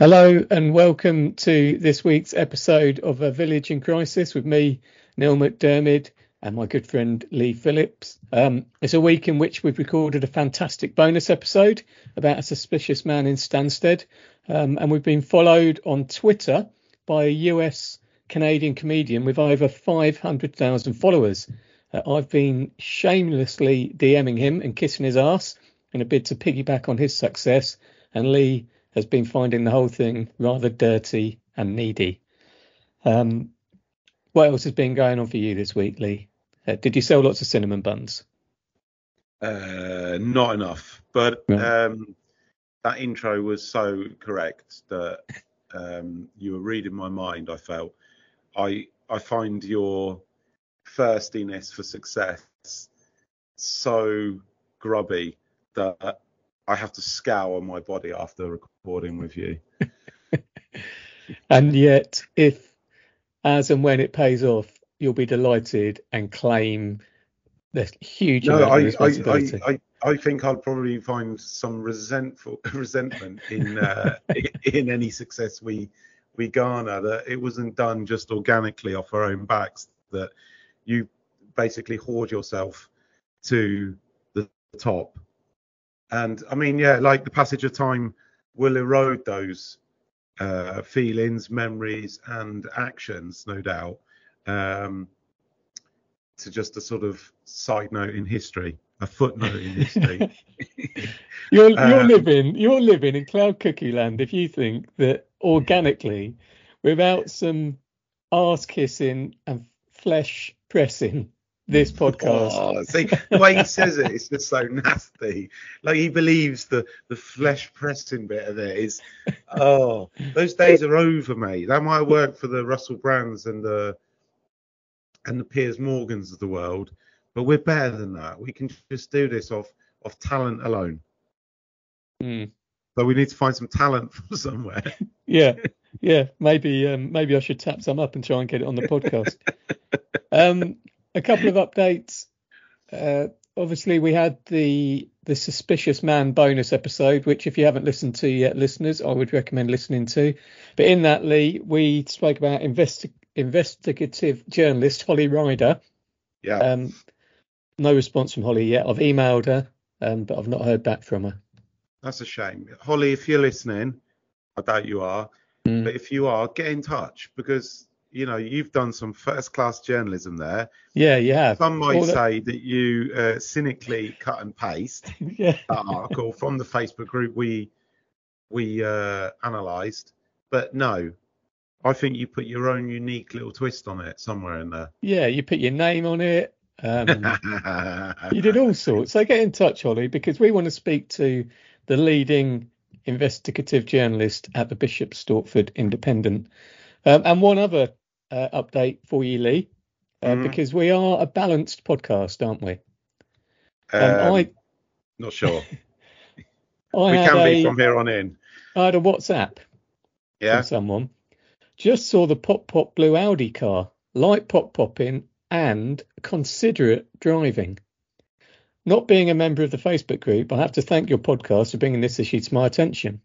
Hello and welcome to this week's episode of A Village in Crisis with me, Neil McDermid, and my good friend Lee Phillips. Um, it's a week in which we've recorded a fantastic bonus episode about a suspicious man in Stansted, um, and we've been followed on Twitter by a US Canadian comedian with over 500,000 followers. Uh, I've been shamelessly DMing him and kissing his ass in a bid to piggyback on his success, and Lee has been finding the whole thing rather dirty and needy. Um, what else has been going on for you this week, Lee? Uh, did you sell lots of cinnamon buns? Uh, not enough, but um, that intro was so correct that um, you were reading my mind. I felt I I find your thirstiness for success so grubby that I have to scour my body after recording with you. And yet, if as and when it pays off, you'll be delighted and claim the huge No, amount of I, I, responsibility. I, I, I think I'd probably find some resentful resentment in uh, in any success we we garner that it wasn't done just organically off our own backs that you basically hoard yourself to the top and I mean yeah like the passage of time will erode those uh, feelings memories and actions no doubt um, to just a sort of side note in history, a footnote in history. you're you're Um, living you're living in cloud cookie land if you think that organically, without some ass kissing and flesh pressing, this podcast. Oh, see, the way he says it, it's just so nasty. Like he believes the the flesh pressing bit of it is. Oh, those days are over, mate. That might work for the Russell Brands and the and the Piers Morgans of the world, but we're better than that. We can just do this off off talent alone. So we need to find some talent from somewhere. Yeah, yeah. Maybe um, maybe I should tap some up and try and get it on the podcast. um, a couple of updates. Uh, obviously, we had the the suspicious man bonus episode, which if you haven't listened to yet, listeners, I would recommend listening to. But in that, Lee, we spoke about investi- investigative journalist Holly Ryder. Yeah. Um, no response from Holly yet. I've emailed her, um, but I've not heard back from her. That's a shame. Holly, if you're listening, I doubt you are, Mm. but if you are, get in touch because you know you've done some first class journalism there. Yeah, you have. Some might All say that you uh, cynically cut and paste yeah. that article from the Facebook group we we uh, analysed, but no, I think you put your own unique little twist on it somewhere in there. Yeah, you put your name on it. Um, you did all sorts. So get in touch, Holly, because we want to speak to the leading investigative journalist at the Bishop Stortford Independent. Um, and one other uh, update for you, Lee, uh, Mhm. because we are a balanced podcast, aren't we? Um, Um, I not sure. I we can be from here on in. I had a WhatsApp Yeah. from someone. Just saw the pop pop blue Audi car, light pop popping and considerate driving. Not being a member of the Facebook group, I have to thank your podcast for bringing this issue to my attention.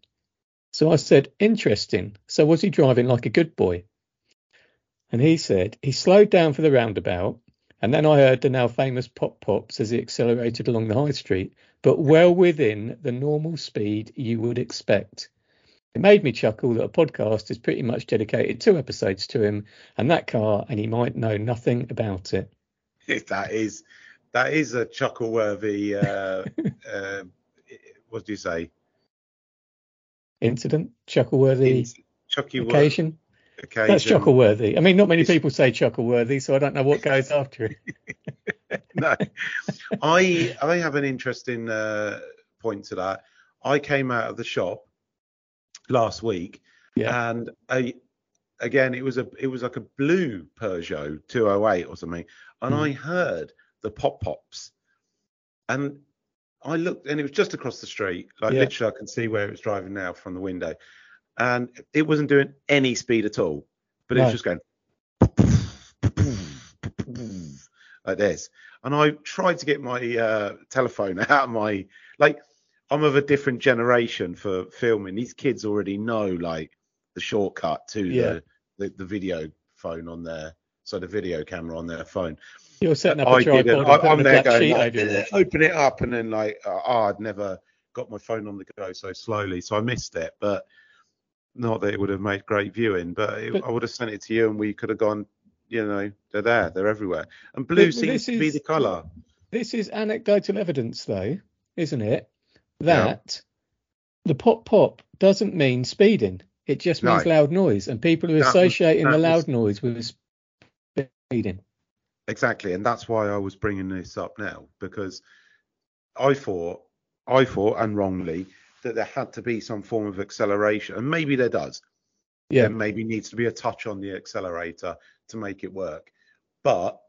So I said, interesting. So was he driving like a good boy? And he said he slowed down for the roundabout, and then I heard the now famous pop pops as he accelerated along the high street, but well within the normal speed you would expect. It made me chuckle that a podcast is pretty much dedicated two episodes to him and that car, and he might know nothing about it. that is that is a chuckle worthy uh, uh, what do you say Incident, chuckle-worthy It's chucky occasion. Occasion That's chuckle-worthy. I mean, not many It's- people say chuckle-worthy, so I don't know what goes after it. no i i have an interesting uh, point to that i came out of the shop last week Yeah. and a again, it was a it was like a blue Peugeot 208 or something, and Mm. I heard the pop pops, and I looked, and it was just across the street, like Yeah. literally I can see where it was driving now from the window, and it wasn't doing any speed at all, but it was just going like this, and I tried to get my uh, telephone out of my like. I'm of a different generation for filming. These kids already know like the shortcut to Yeah. the, the the video phone on their so the video camera on their phone. You're setting up a I tripod I, I'm there going, like, open it up, and then like, uh, oh, I'd never got my phone on the go so slowly, so I missed it. But not that it would have made great viewing, but, it, But- I would have sent it to you, and we could have gone. You know, they're there, they're everywhere, and blue seems to be the colour. This is anecdotal evidence, though, isn't it? Yeah. That the pop pop doesn't mean speeding. It just means No. loud noise, and people are That was- associating the loud was- noise with speeding. Exactly, and that's why I was bringing this up now because I thought, I thought, and wrongly, that there had to be some form of acceleration, and maybe there does. Yeah, There maybe needs to be a touch on the accelerator to make it work, but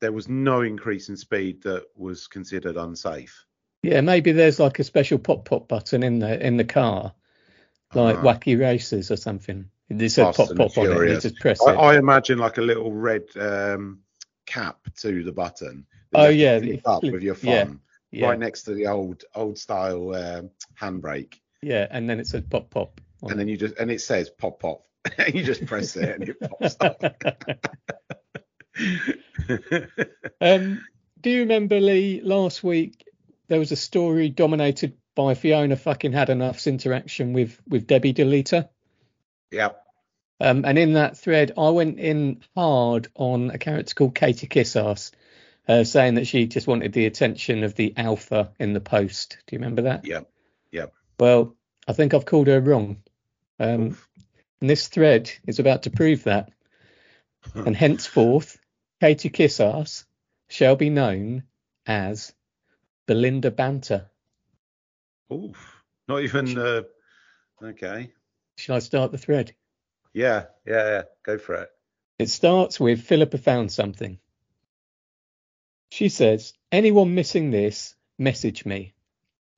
there was no increase in speed that was considered unsafe. yeah. Maybe there's like a special pop pop button in the in the car, like Uh, wacky races or something. It said pop pop on it. You just press I, it. I imagine like a little red um, cap to the button. Oh, you have to yeah, up with your yeah, thumb, yeah, right next to the old old style um, handbrake. yeah, and then it said pop pop. and then you just and it says pop pop and you just press it and it pops up Um, do you remember Lee last week? There was a story dominated by Fiona fucking had enough's interaction with with Debbie Deleter. yep Um, and in that thread, I went in hard on a character called Katie Kissass, uh, saying that she just wanted the attention of the alpha in the post. Do you remember that? yep Well, I think I've called her wrong. Um, and this thread is about to prove that. and henceforth, Katie Kissass shall be known as Belinda Banter. Oof. not even uh, okay Shall I start the thread? yeah yeah yeah go for it It starts with Philippa found something. She says, anyone missing this, message me.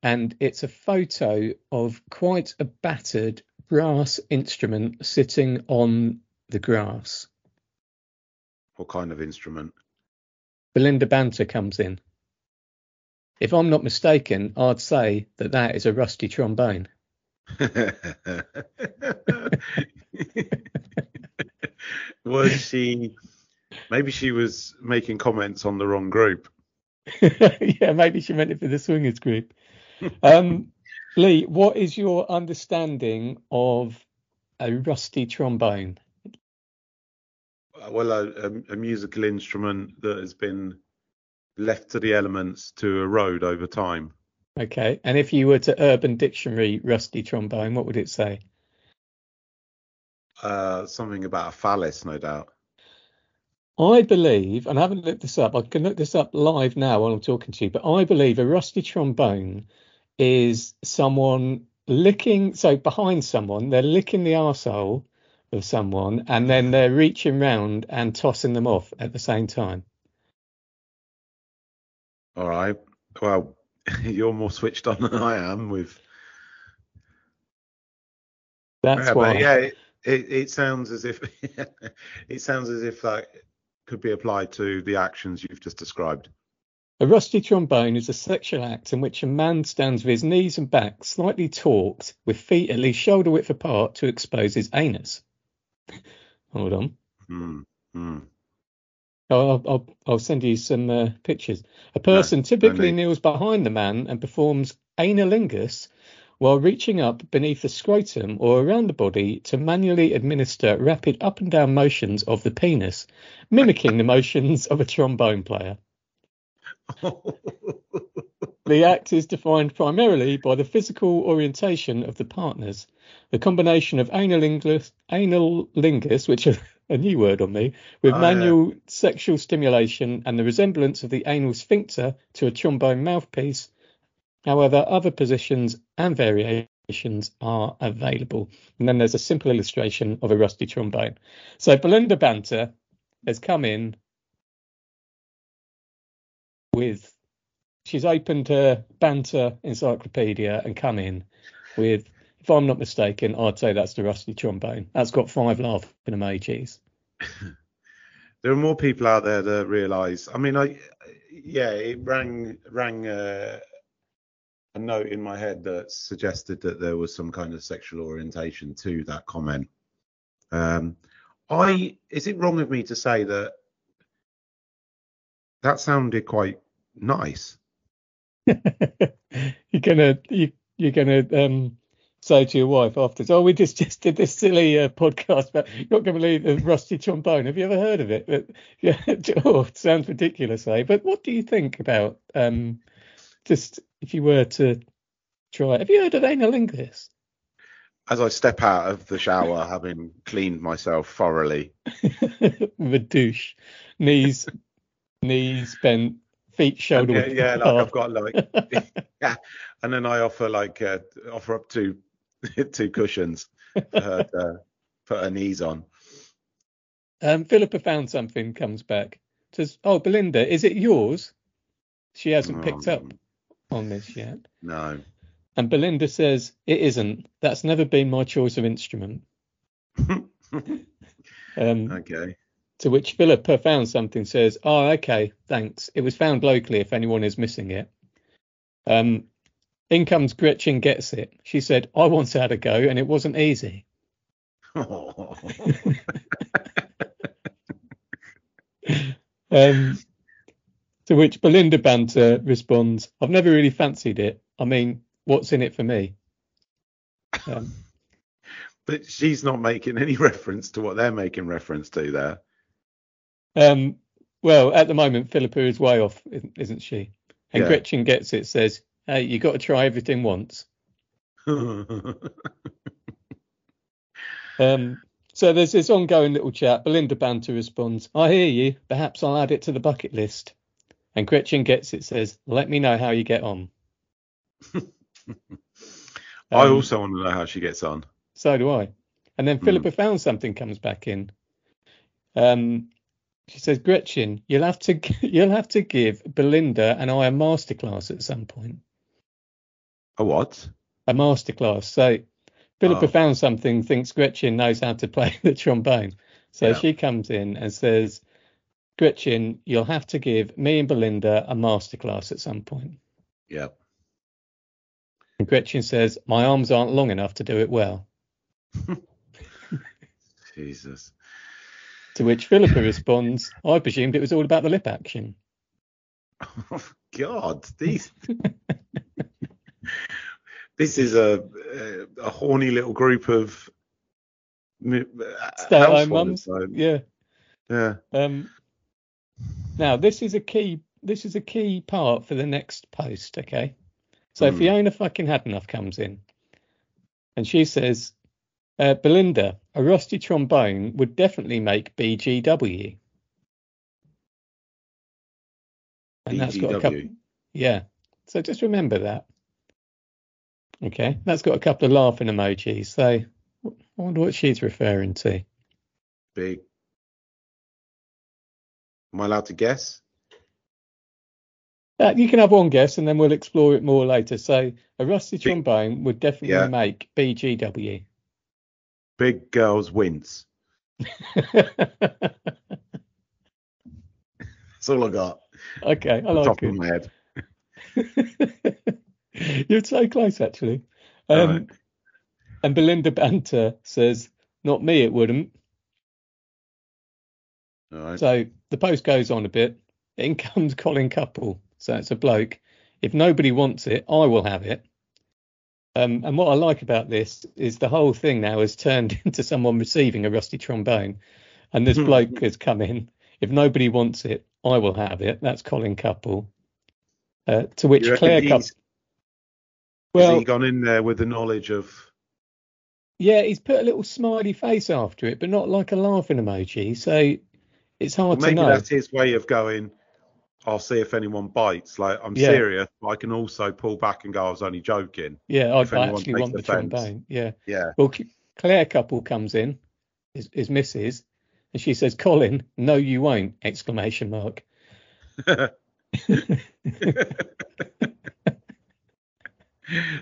And it's a photo of quite a battered brass instrument sitting on the grass. what kind of instrument Belinda Banter comes in. If I'm not mistaken, I'd say that that is a rusty trombone. was she maybe she was making comments on the wrong group yeah, maybe she meant it for the swingers group. Um, Lee, what is your understanding of a rusty trombone? Well a, a, a musical instrument that has been left to the elements to erode over time Okay, and if you were to Urban Dictionary rusty trombone, what would it say? uh something about a phallus no doubt I believe, and I haven't looked this up, I can look this up live now while I'm talking to you, but I believe a rusty trombone is someone licking, so behind someone, they're licking the arsehole of someone and then they're reaching round and tossing them off at the same time. All right. Well, you're more switched on than I am with. That's yeah, why. yeah, it, it, it sounds as if it sounds as if that could be applied to the actions you've just described. A rusty trombone is a sexual act in which a man stands with his knees and back slightly tauked, with feet at least shoulder width apart to expose his anus. Hold on. Oh, I'll, I'll, I'll send you some uh, pictures. A person typically kneels behind the man and performs analingus while reaching up beneath the scrotum or around the body to manually administer rapid up and down motions of the penis, mimicking the motions of a trombone player. The act is defined primarily by the physical orientation of the partners. The combination of analingus, analingus which is a new word on me, with Oh, yeah. manual sexual stimulation and the resemblance of the anal sphincter to a trombone mouthpiece. However, other positions and variations are available. And then there's a simple illustration of a rusty trombone. So Belinda Banter has come in with she's opened her banter encyclopedia and come in with if I'm not mistaken, I'd say that's the rusty trombone. That's got five laughing emojis. there are more people out there that realise. I mean, I yeah, it rang rang uh, a note in my head that suggested that there was some kind of sexual orientation to that comment. Um, I is it wrong of me to say that that sounded quite nice? you're gonna you, you're gonna um say to your wife afterwards, "Oh, we just just did this silly uh, podcast, but you're not going to believe the rusty trombone. Have you ever heard of it?" But yeah, oh, it sounds ridiculous, eh? But what do you think about um, just if you were to try? Have you heard of analingus? As I step out of the shower, having cleaned myself thoroughly, with a douche, knees knees bent, feet shoulder. Yeah, yeah, like I've got like yeah, and then I offer like uh, offer up two two cushions for her to put her knees on. Um, Philippa found something, comes back, says, Oh, Belinda, is it yours? She hasn't picked up on this yet. No. And Belinda says, It isn't. That's never been my choice of instrument. um, okay. To which Philippa found something, says, Oh, okay, thanks. It was found locally if anyone is missing it. Um, in comes Gretchen gets it. She said, I once had a go and it wasn't easy. um, to which Belinda Banter responds, I've never really fancied it. I mean, what's in it for me? Um, but she's not making any reference to what they're making reference to there. Um, well, at the moment, Philippa is way off, isn't she? And yeah. Gretchen gets it, says, Hey, you got to try everything once. um, so there's this ongoing little chat. Belinda Banter responds, I hear you. Perhaps I'll add it to the bucket list. And Gretchen gets it, says, Let me know how you get on. I um, also want to know how she gets on. So do I. And then Philippa mm. found something comes back in. Um, she says, Gretchen, you'll have to you'll have to give Belinda and I a masterclass at some point. A what? A masterclass. So Philippa oh. found something, thinks Gretchen knows how to play the trombone. So yeah. she comes in and says, Gretchen, you'll have to give me and Belinda a masterclass at some point. Yeah. And Gretchen says, My arms aren't long enough to do it well. Jesus. To which Philippa responds, I presumed it was all about the lip action. Oh, God. These. this is a, a, a horny little group of stay-at-home mums. Yeah. Yeah. Um. Now this is a key. This is a key part for the next post. Okay. So mm. Fiona fucking had enough comes in, and she says, uh, Belinda, a rusty trombone would definitely make BGW. And BGW. that's got a couple. Yeah. So just remember that. Okay, that's got a couple of laughing emojis. So I wonder what she's referring to. Big. Am I allowed to guess? Uh, you can have one guess and then we'll explore it more later. So a rusty trombone would definitely yeah. make BGW. Big girls wins. That's all I got. Okay, I like top it. Of my head. You're so close, actually. Um, right. And Belinda Banter says, "Not me, it wouldn't." Right. So the post goes on a bit. In comes Colin Couple, so it's a bloke. If nobody wants it, I will have it. Um, and what I like about this is the whole thing now has turned into someone receiving a rusty trombone, and this bloke has come in. If nobody wants it, I will have it. That's Colin Couple. Uh, to which Claire Couple. Well, Has he gone in there with the knowledge of? Yeah, he's put a little smiley face after it, but not like a laughing emoji. So it's hard well, to know. Maybe that's his way of going. I'll see if anyone bites. Like I'm Yeah. serious, but I can also pull back and go, I was only joking. Yeah, I, I actually want the trombone. Yeah. Yeah. Well, Claire couple comes in, is, is Mrs. And she says, Colin, no, you won't! Exclamation mark.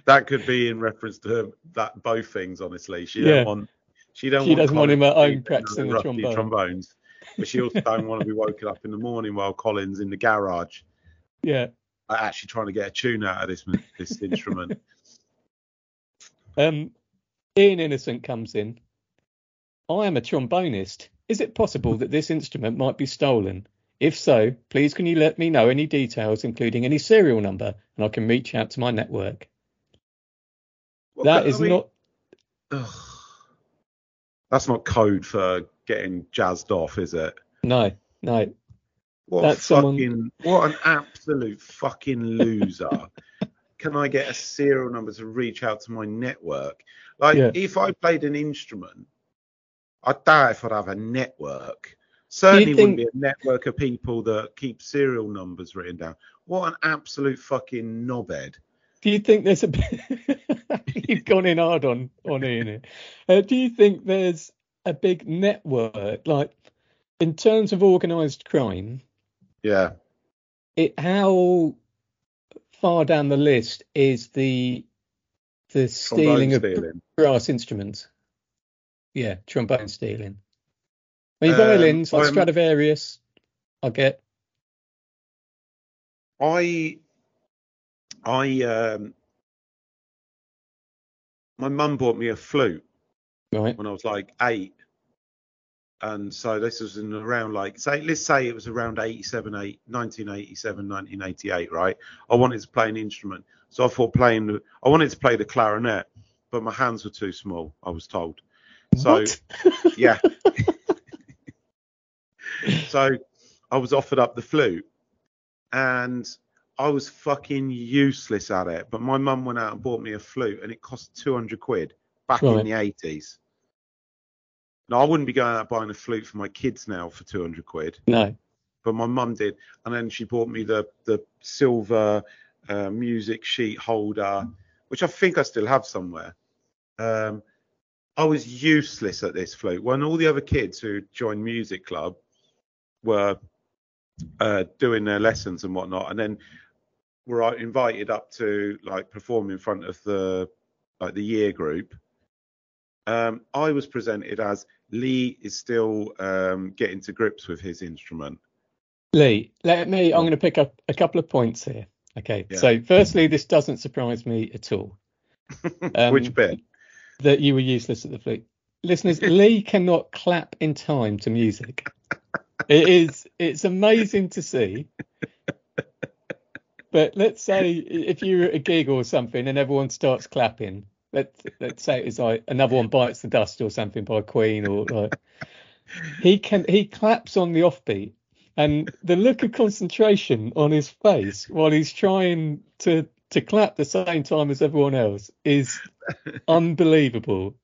that could be in reference to her, that both things. Honestly, she Yeah. don't want. She don't. She want doesn't want him Colin at home practicing the trombone. trombones, but she also don't want to be woken up in the morning while Colin's in the garage, Yeah. uh, actually trying to get a tune out of this this instrument. Um, Ian Innocent comes in. I am a trombonist. Is it possible that this instrument might be stolen? If so, please can you let me know any details, including any serial number, and I can reach out to my network. Well, That I mean, not. ugh. that's not code for getting jazzed off, is it? No, no. What That's a someone- fucking what an absolute fucking loser. Can I get a serial number to reach out to my network? Like Yeah. if I played an instrument, I doubt if I'd have a network. Certainly think- wouldn't be a network of people that keep serial numbers written down. What an absolute fucking knobhead. Do you think there's a? You've gone in hard on on Ian. here. Uh, do you think there's a big network, like in terms of organised crime? Yeah. it how far down the list is the the stealing Trombone of stealing. brass instruments? Yeah, trombone stealing. I mean, Um, violins like I'm- Stradivarius, I get. I I um my mum bought me a flute Right, when I was like eight. And so this was in around like say let's say it was around 87, eight, 1987, 1988, right? I wanted to play an instrument. So I thought playing the I wanted to play the clarinet, but my hands were too small, I was told. So What? yeah. so I was offered up the flute and I was fucking useless at it. But my mum went out and bought me a flute and it cost 200 quid back Right. in the 80s. Now, I wouldn't be going out buying a flute for my kids now for 200 quid, no, but my mum did. And then she bought me the, the silver uh, music sheet holder, which I think I still have somewhere. Um, I was useless at this flute. When all the other kids who joined music club were uh, doing their lessons and whatnot, and then were uh, invited up to like perform in front of the like the year group. Um, I was presented as Lee is still um, getting to grips with his instrument. Lee. Let me. I'm going to pick up a couple of points here. Okay. Yeah. So, firstly, this doesn't surprise me at all. Um, Which bit? that you were useless at the flute. Listeners, Lee cannot clap in time to music. It is it's amazing to see. But let's say if you're at a gig or something and everyone starts clapping, let's let's say it's like another one bites the dust or something by Queen or like he can he claps on the offbeat and the look of concentration on his face while he's trying to to clap the same time as everyone else is unbelievable.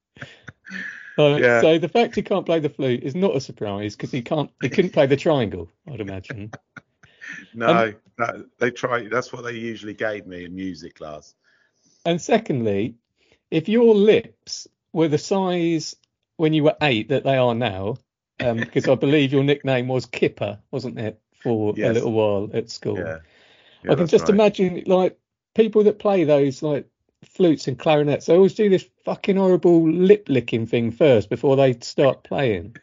Uh, Yeah. So the fact he can't play the flute is not a surprise because he can't he couldn't play the triangle, I'd imagine. No, that, they try. That's what they usually gave me in music class. And secondly, if your lips were the size when you were eight that they are now, um, because I believe your nickname was Kipper, wasn't it, for a little while at school? Yeah. I can just right. imagine like people that play those like flutes and clarinets. They always do this fucking horrible lip licking thing first before they start playing.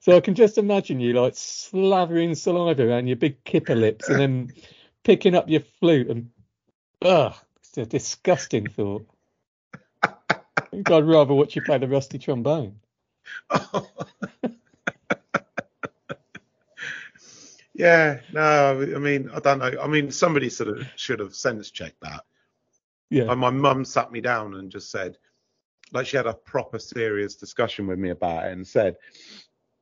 So I can just imagine you like slavering saliva around your big kipper lips and then picking up your flute and ugh, it's a disgusting thought. Think I'd rather watch you play the rusty trombone. yeah, no, I mean, I don't know. I mean, somebody sort of should have sense checked that. Yeah. And my mum sat me down and just said, like, she had a proper serious discussion with me about it and said,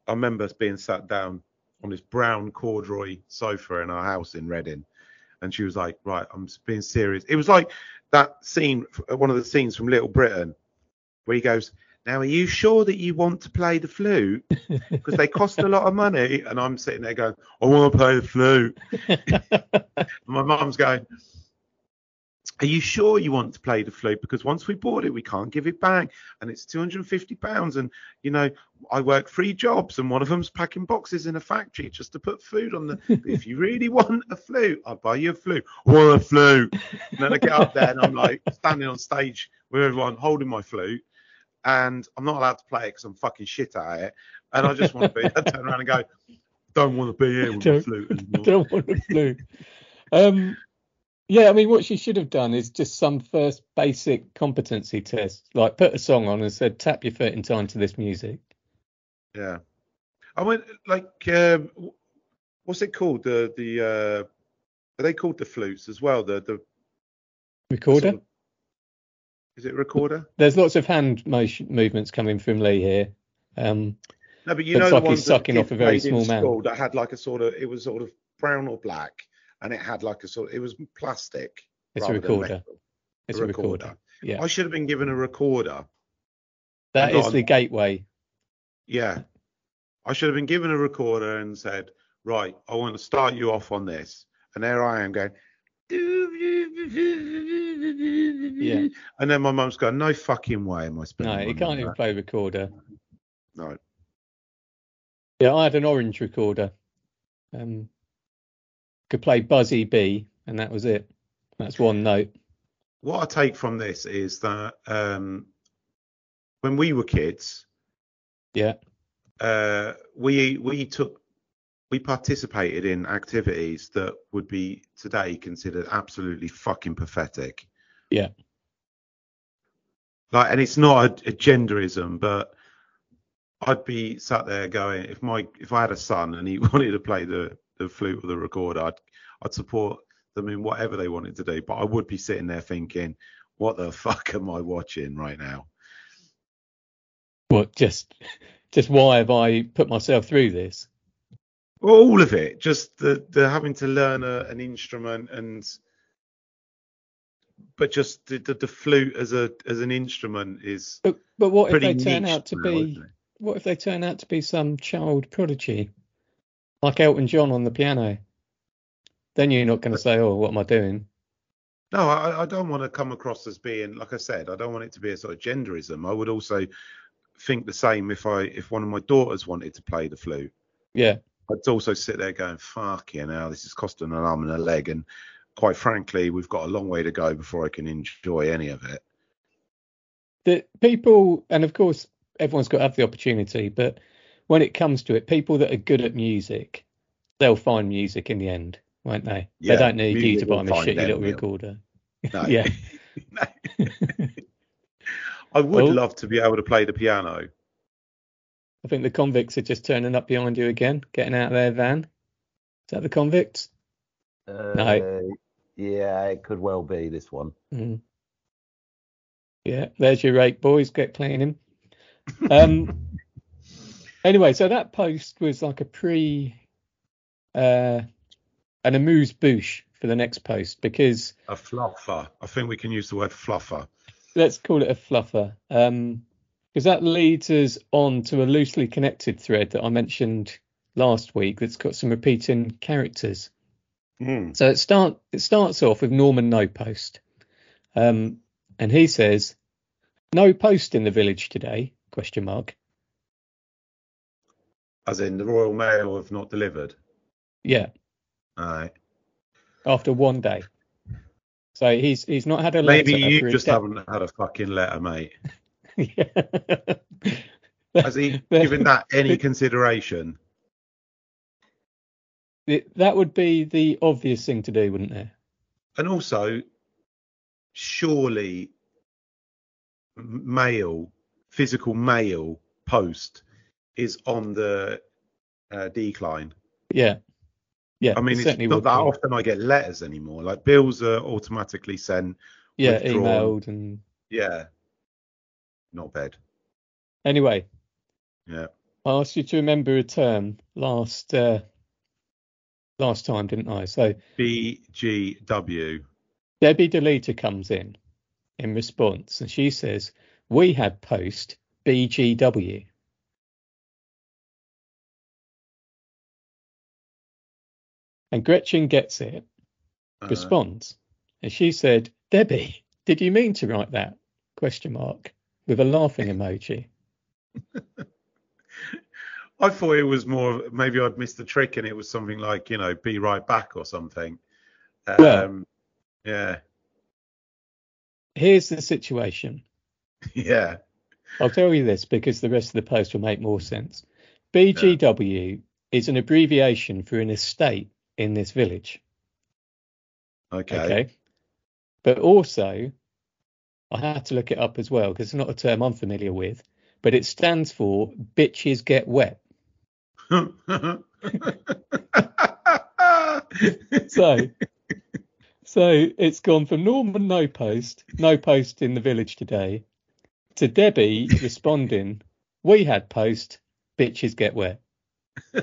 I remember us being sat down on this brown corduroy sofa in our house in Reading. And she was like, right, I'm being serious. It was like that scene, one of the scenes from Little Britain, where he goes, Now, are you sure that you want to play the flute? Because they cost a lot of money. And I'm sitting there going, I want to play the flute. And my mum's going, Are you sure you want to play the flute? Because once we bought it, we can't give it back. And it's £250. And, you know, I work three jobs and one of them's packing boxes in a factory just to put food on the. If you really want a flute, I'll buy you a flute. Want a flute. And then I get up there and I'm like standing on stage with everyone holding my flute. And I'm not allowed to play it because I'm fucking shit at it. And I just want to be, I turn around and go, don't want to be here with Don't- flute anymore. don't want a flute. Um, yeah, I mean, what she should have done is just some first basic competency test, like put a song on and said, tap your foot in time to this music. Yeah. I went like um what's it called? The the uh are they called the flutes as well? The the Recorder. sort of- is it recorder? There's lots of hand motion movements coming from Lee here. Um, No, but you know like the he's ones sucking off a very small man. that had like a sort of it was sort of brown or black and it had like a sort Of, it was plastic. it's a recorder. It's A a recorder. Yeah. I should have been given a recorder. That is the gateway. Yeah. I should have been given a recorder and said, right, I want to start you off on this. And there I am going. Yeah. And then my mum's going, no fucking way am I spending No, you can't even that." play recorder. No. Yeah, I had an orange recorder. Um, could play Buzzy B, and that was it. That's one note. What I take from this is that um, when we were kids, Yeah, uh, we we took we participated in activities that would be today considered absolutely fucking pathetic. Yeah. Like, and it's not a, a genderism, but I'd be sat there going, if my if I had a son and he wanted to play the the flute or the recorder, I'd I'd support them in whatever they wanted to do. But I would be sitting there thinking, what the fuck am I watching right now? What just just why have I put myself through this? Well, all of it, just the the having to learn a, an instrument and, but just the, the the flute as a as an instrument is But but what if they turn out to now, be what if they turn out to be some child prodigy, like Elton John on the piano? Then you're not going to say, "Oh, what am I doing?" No, I, I don't want to come across as being, like I said, I don't want it to be a sort of genderism. I would also think the same if I if one of my daughters wanted to play the flute. Yeah, I'd also sit there going, fuck you now, this is costing an arm and a leg. And quite frankly, we've got a long way to go before I can enjoy any of it. the people, and of course, everyone's got to have the opportunity. But when it comes to it, people that are good at music, they'll find music in the end, won't they? Yeah, they don't need you to buy them a shitty little recorder. No. Yeah. I would Well- love to be able to play the piano. I think the convicts are just turning up behind you again, getting out of their van. Is that the convicts? Uh, Yeah, it could well be this one. Mm. Yeah, there's your rake, boys. Get cleaning. Um. anyway, so that post was like a pre, uh, an amuse bouche for the next post because A fluffer. I think we can use the word fluffer. let's call it a fluffer. Um, because that leads us on to a loosely connected thread that I mentioned last week that's got some repeating characters. Mm. So it start it starts off with Norman No Post, um, and he says, "No post in the village today?" Question mark. As in the Royal Mail have not delivered. Yeah, Aye. after one day. So he's he's not had a letter. Maybe you just haven't had a fucking letter, mate. Yeah. Has he given that any consideration? It- that would be the obvious thing to do, wouldn't it? And also, surely mail, physical mail post is on the uh, decline. Yeah. Yeah. I mean, it it's not that be. often I get letters anymore. Like bills are automatically sent. Yeah, withdrawn. emailed and Yeah. Not bad. anyway. Yeah. I asked you to remember a term last uh, last time, didn't I? So BGW. Debbie Deleter comes in in response and she says, We had post BGW. And Gretchen gets it, Uh, responds, and she said, "Debbie, did you mean to write that?" Question mark with a laughing emoji. I thought it was more maybe I'd missed the trick and it was something like you know be right back or something. Um, Well- yeah, Here's the situation. yeah, I'll tell you this because the rest of the post will make more sense. BGW is an abbreviation for an estate in this village. okay, Okay. But also, I had to look it up as well because it's not a term I'm familiar with, but it stands for bitches get wet. So, so it's gone from Norman no post, no post in the village today, to Debbie responding, we had post, bitches get wet.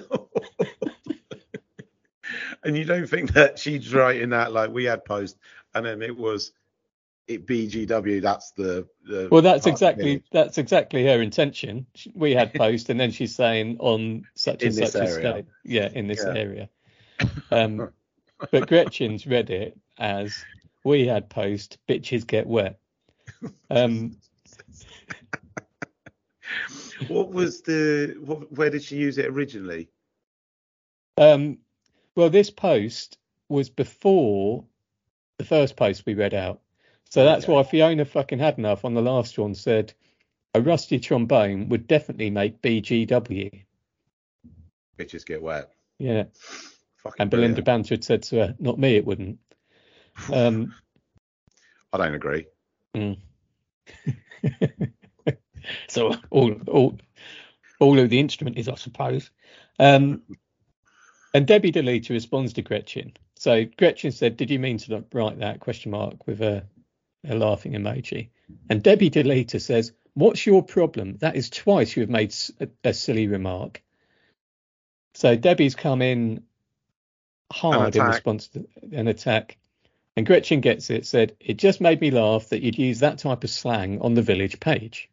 and you don't think that she's writing that like we had post and then it was it BGW. That's the, the Well, that's part of the exactly that's exactly her intention. We had post, and then she's saying on such and In this such a state, yeah, in this Yeah. area. Um, but Gretchen's read it as we had post, bitches get wet. Um, What was the what, where did she use it originally? um, well, this post was before the first post we read out, so that's Okay. why Fiona fucking had enough on the last one said a rusty trombone would definitely make BGW. Bitches get wet. Yeah. Fucking And Belinda brilliant. Banter had said to her, "Not me, it wouldn't." Um, I don't agree. so all all all of the instrument is, I suppose. Um, and Debbie Deleter responds to Gretchen. So Gretchen said, "Did you mean to write that?" Question mark with a, a laughing emoji. And Debbie Deleter says, "What's your problem? That is twice you have made a silly remark." So Debbie's come in hard in response to an attack. And Gretchen gets it, said, It just made me laugh that you'd use that type of slang on the village page.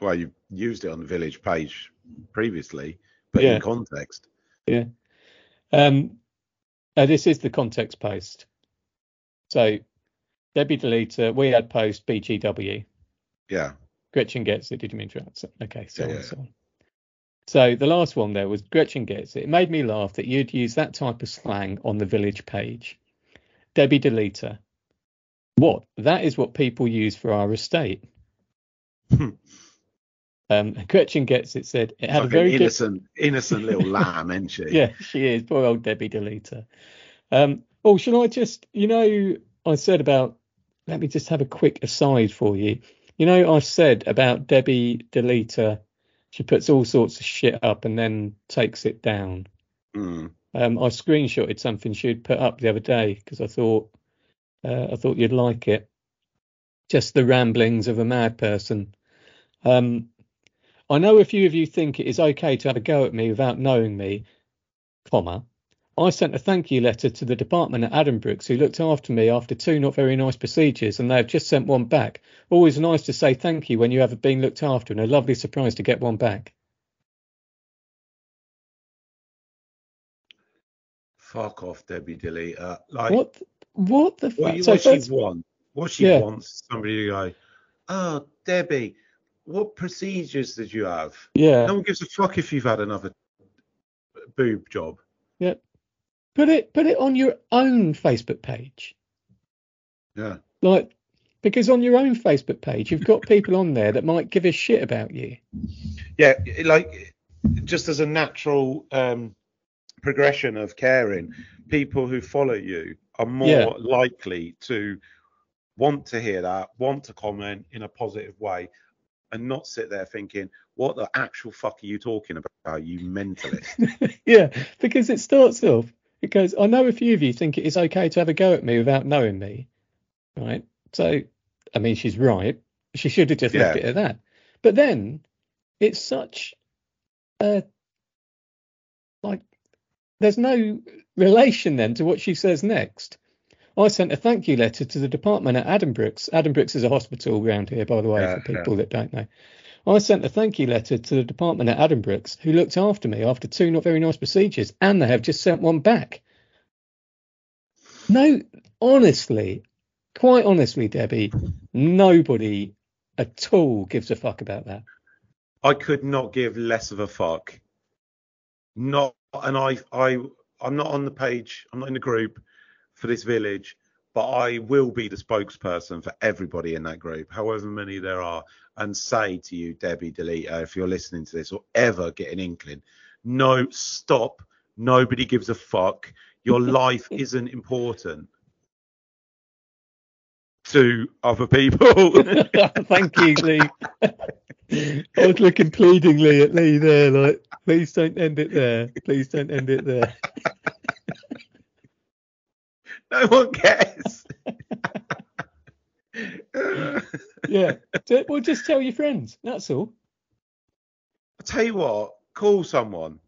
Well, you've used it on the village page previously, but Yeah. in context. Yeah. Um, uh, this is the context post. So, Debbie Deleter, we had post BGW. Yeah. Gretchen gets it. Did you mean to answer? Okay, so Yeah, on, yeah. so on. So the last one there was Gretchen gets it. It made me laugh that you'd use that type of slang on the village page. Debbie Deleter. What? That is what people use for our estate. Hmm. um, Gretchen gets it. Said it had a very good. innocent, innocent little lamb, isn't she? Yeah, she is. Poor old Debbie Deleter. Um, oh, shall I just, you know, I said about, let me just have a quick aside for you. You know, I said about Debbie Deleter, she puts all sorts of shit up and then takes it down. Mm. Um, I screenshotted something she'd put up the other day because I thought, uh, I thought you'd like it. Just the ramblings of a mad person. Um, I know a few of you think it is okay to have a go at me without knowing me, comma. I sent a thank you letter to the department at Addenbrooke's who looked after me after two not very nice procedures and they have just sent one back. Always nice to say thank you when you have been looked after and a lovely surprise to get one back. Fuck off, Debbie Deleter. Uh, like, What what the what, fuck? you, So what she want? What she Yeah. wants somebody to go, oh, Debbie, what procedures did you have? yeah. No one gives a fuck if you've had another boob job. Put it put it on your own Facebook page. Yeah. Like because on your own Facebook page you've got people on there that might give a shit about you. Yeah, like just as a natural um, progression of caring, people who follow you are more Yeah. likely to want to hear that, want to comment in a positive way, and not sit there thinking, "What the actual fuck are you talking about, you mentalist?" yeah, because it starts off because I know a few of you think it is okay to have a go at me without knowing me. Right? So I mean she's right. She should have just left Yeah. it at that. But then it's such a like there's no relation then to what she says next. I sent a thank you letter to the department at Addenbrooke's. Addenbrooke's is a hospital around here, by the way, Yeah, for people that don't know. I sent a thank you letter to the department at Addenbrooke's, who looked after me after two not very nice procedures, and they have just sent one back. No, honestly, quite honestly, Debbie, nobody at all gives a fuck about that. I could not give less of a fuck. Not, and I, I, I'm not on the page. I'm not in the group for this village, but I will be the spokesperson for everybody in that group, however many there are, and say to you, Debbie Deleter, if you're listening to this or ever get an inkling, no, stop. Nobody gives a fuck. Your life isn't important to other people. Thank you, Lee. I was looking pleadingly at Lee there, like, please don't end it there. Please don't end it there. no one cares. Yeah. Well, just tell your friends. That's all. I tell you what, call someone,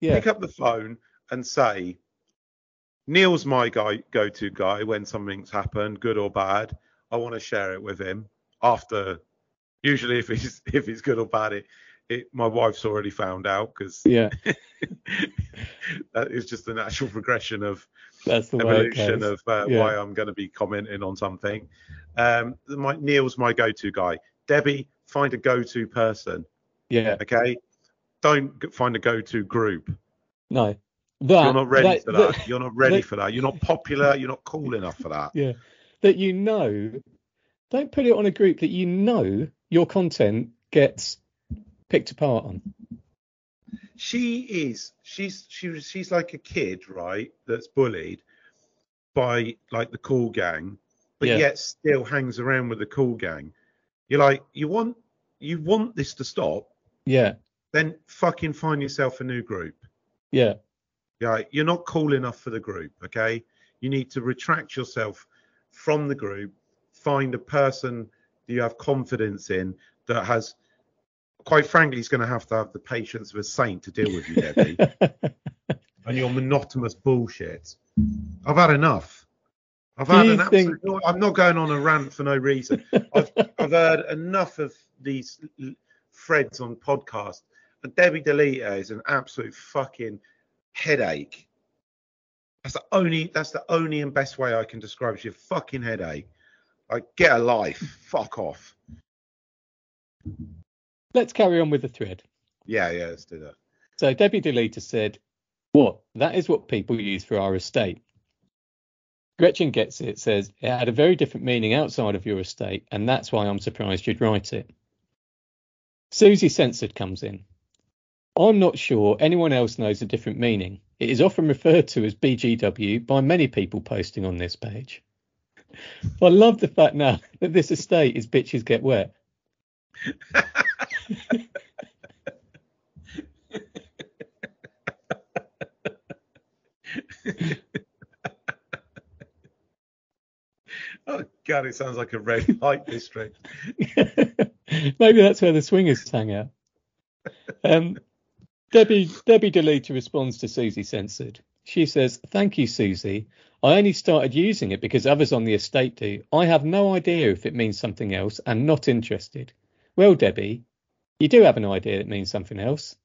Yeah. pick up the phone and say, Neil's my guy, go-to guy when something's happened, good or bad. I want to share it with him. After, usually if he's if he's good or bad, it, it my wife's already found out because Yeah. that is just the natural progression of That's the evolution of uh, Yeah. why I'm going to be commenting on something. Um, my, Neil's my go-to guy. Debbie, find a go-to person. Yeah. Okay, don't find a go-to group. No. That, You're not ready for that. that- You're not ready that- for that. You're not popular. You're not cool enough for that. Yeah. That you know, don't put it on a group that you know your content gets picked apart on. She is. She's she, she's like a kid, right? That's bullied by like the cool gang, but Yeah. yet still hangs around with the cool gang. You're like, you want you want this to stop? Yeah. Then fucking find yourself a new group. Yeah. Yeah, you're not cool enough for the group, okay? You need to retract yourself from the group, find a person that you have confidence in that has, quite frankly, he's going to have to have the patience of a saint to deal with you, Debbie, and your monotonous bullshit. I've had enough. I've Do had an think- absolute. I'm not going on a rant for no reason. I've, I've heard enough of these threads on podcasts. And Debbie Deleter is an absolute fucking headache. That's the only that's the only and best way I can describe it. She's a fucking headache. Like get a life. Fuck off. Let's carry on with the thread. Yeah, yeah, let's do that. So Debbie Deleter said, What? That is what people use for our estate. Gretchen gets it, says it had a very different meaning outside of your estate, and that's why I'm surprised you'd write it. Susie Censored comes in. I'm not sure anyone else knows a different meaning. It is often referred to as BGW by many people posting on this page. I love the fact now that this estate is bitches get wet. Oh god, it sounds like a red light district. Maybe that's where the swingers hang out. Um, Debbie Debbie Deleter responds to Susie Censored. She says, "Thank you, Susie. I only started using it because others on the estate do. I have no idea if it means something else and not interested." Well, Debbie, you do have an idea it means something else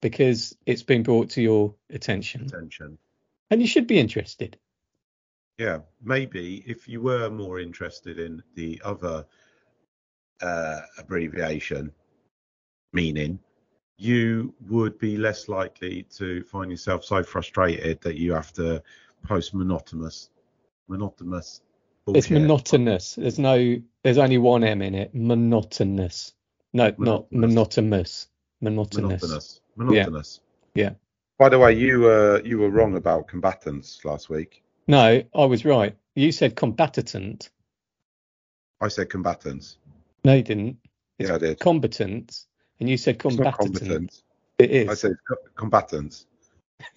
because it's been brought to your attention, Attention. and you should be interested. Yeah, maybe if you were more interested in the other uh, abbreviation meaning, you would be less likely to find yourself so frustrated that you have to post monotonous, monotonous. It's monotonous. There's no. There's only one M in it. Monotonous. No, not Monotonous. monotonous. Monotonous. Monotonous. Monotonous. Yeah. By the way, you uh, you were wrong about combatants last week. No, I was right. You said combatant. I said combatants. No, you didn't. It's Yeah, I did. Combatant, and you said It's combatant. combatant. It is. I said co- combatants.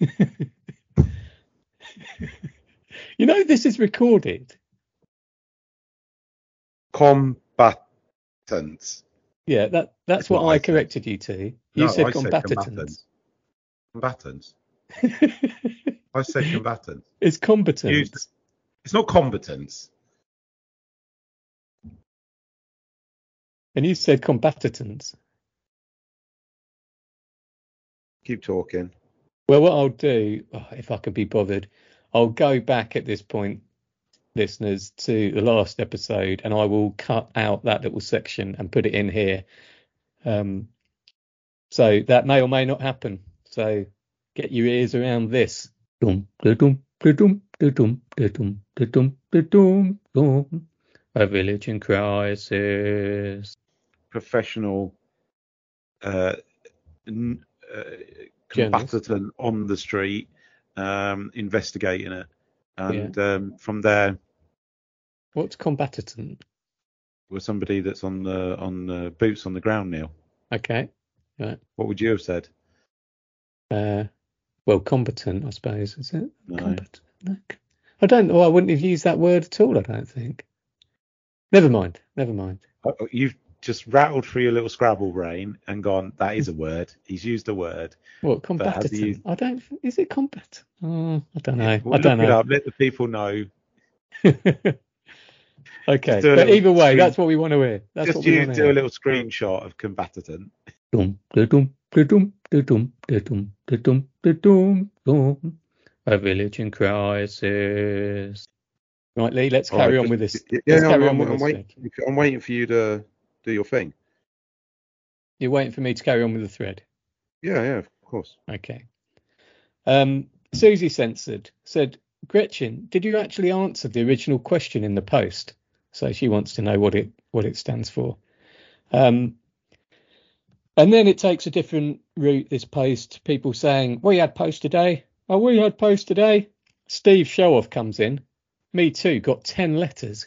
you know this is recorded. Combatants. Yeah, that that's That's what what I I corrected you to. You No, said I said combatants. Combatants. I said combatants. it's combatant. Use- It's not competence. And you said combatants. Keep talking. Well, what I'll do, oh, if I can be bothered, I'll go back at this point, listeners, to the last episode, and I will cut out that little section and put it in here. Um, so that may or may not happen. So get your ears around this. A village in crisis. Professional uh, n- uh, combatant on the street um, investigating it. And um, from there, What's combatant? was somebody that's on the on the boots on the ground, Neil. Okay. Right. What would you have said? Uh, well, competent, I suppose, is it? No. No. I don't know. I wouldn't have used that word at all, I don't think. Never mind. Never mind. Oh, You've just rattled through your little Scrabble brain and gone, that is a word. He's used a word. What, combatant? you- I don't, is it combat? Oh, I don't know. Well, I don't know. up. Let the people know. okay. But either way, screen- that's what we want to hear. That's just what we you do a little screenshot of combatant. A village in crisis. Right, Lee, let's carry on with this. Yeah, Let's I'm, I'm, with I'm this. waiting, I'm waiting for you to do your thing. You're waiting for me to carry on with the thread. Yeah, yeah, of course. Okay. Um, Susie censored said, Gretchen, did you actually answer the original question in the post? So she wants to know what it what it stands for. Um, and then it takes a different route. This post, people saying, "We had post today." Oh, we had post today. Steve Showoff comes in. Me too. Got ten letters.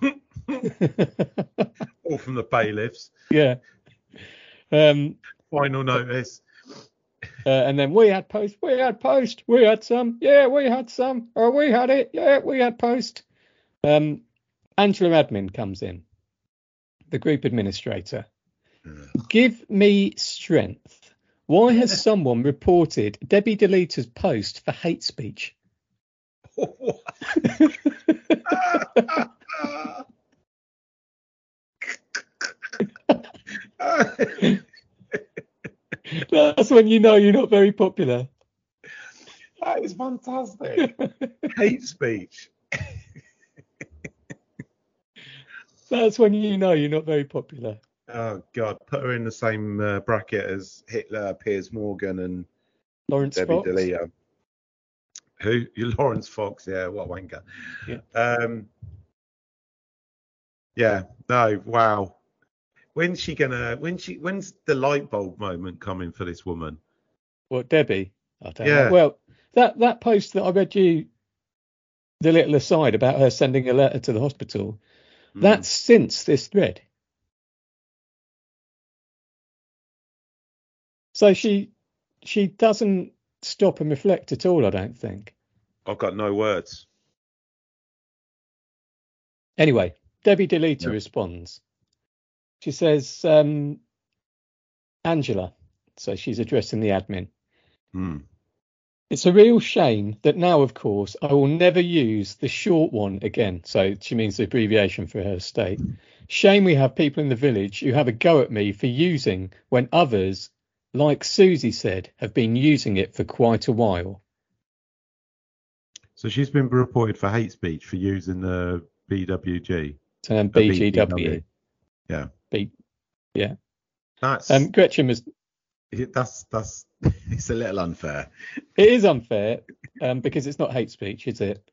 All from the bailiffs. yeah. Um, Final notice. Uh, and then we had post, we had post, we had some, yeah, we had some, or we had it, yeah, we had post. Um, Angela Admin comes in, the group administrator. Give me strength. Why has someone reported Debbie Deleter's post for hate speech? That's when you know you're not very popular. that is fantastic. Hate speech. That's when you know you're not very popular. Oh God, put her in the same uh, bracket as Hitler, Piers Morgan, and Laurence Debbie Fox. DeLeo. Who? You Laurence Fox? Yeah, what a wanker. Yeah. Um. Yeah. No. Wow. When's she gonna? When she? When's the light bulb moment coming for this woman? Well, Debbie? I don't Yeah. know. Well, that that post that I read you, the little aside about her sending a letter to the hospital, Hmm. that's since this thread. So she she doesn't stop and reflect at all. I don't think. I've got no words. Anyway, Debbie Deleter Yeah. responds. She says, um, Angela. So she's addressing the admin. Hmm. It's a real shame that now, of course, I will never use the short one again. So she means the abbreviation for her estate. Shame we have people in the village who have a go at me for using when others, like Susie said, have been using it for quite a while. So she's been reported for hate speech for using the BWG. Um, Uh, BGW. Yeah. Yeah. That's Um, Gretchen was. that's that's it's a little unfair. It is unfair um, because it's not hate speech, is it?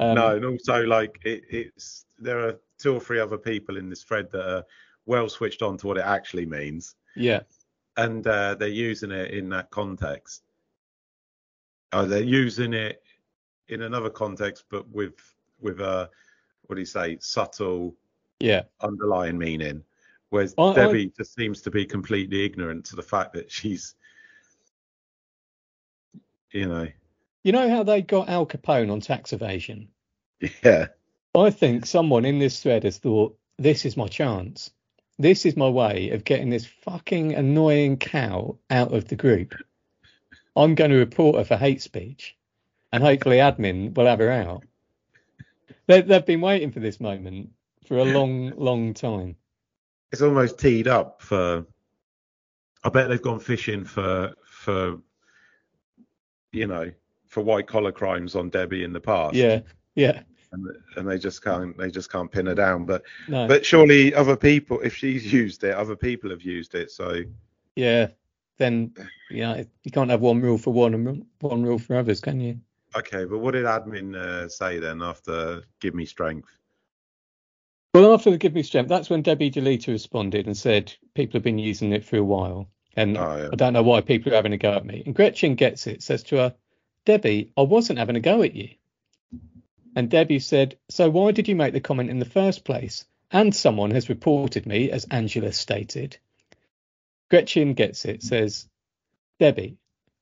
Um, no, and also like it, it's there are two or three other people in this thread that are well switched on to what it actually means, Yeah. and uh, they're using it in that context. Oh, they're using it in another context, but with with a what do you say, subtle Yeah. underlying meaning. Whereas I- I- Debbie just seems to be completely ignorant to the fact that she's, you know, You know how they got Al Capone on tax evasion? yeah, I think someone in this thread has thought, this is my chance. This is my way of getting this fucking annoying cow out of the group. I'm going to report her for hate speech, and hopefully admin will have her out. they've been waiting for this moment for a long, long time. It's almost teed up for. I bet they've gone fishing for for you know for white collar crimes on Debbie in the past. Yeah, yeah. And, and they just can't they just can't pin her down. But No. but surely other people, if she's used it, other people have used it. So yeah. Then yeah, you can't have one rule for one and one rule for others, can you? okay, but what did admin uh, say then after give me strength? Well, after the Give Me Strength, that's when Debbie Deleter responded and said people have been using it for a while. And Oh, yeah. I don't know why people are having a go at me. And Gretchen gets it, says to her, Debbie, I wasn't having a go at you. And Debbie said, So why did you make the comment in the first place? And someone has reported me, as Angela stated. Gretchen gets it, says, Debbie,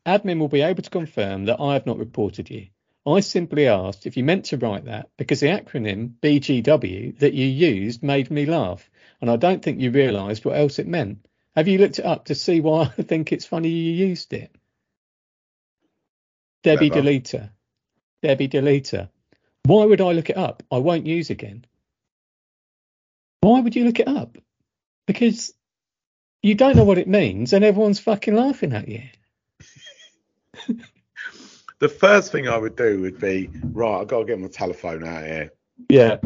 admin will be able to confirm that I have not reported you. I simply asked if you meant to write that because the acronym BGW that you used made me laugh, and I don't think you realised what else it meant. Have you looked it up to see why I think it's funny you used it? Debbie Clever. Deleter. Debbie Deleter. Why would I look it up? I won't use again. Why would you look it up? Because you don't know what it means and everyone's fucking laughing at you. The first thing I would do would be right. I've got to get my telephone out here. Yeah.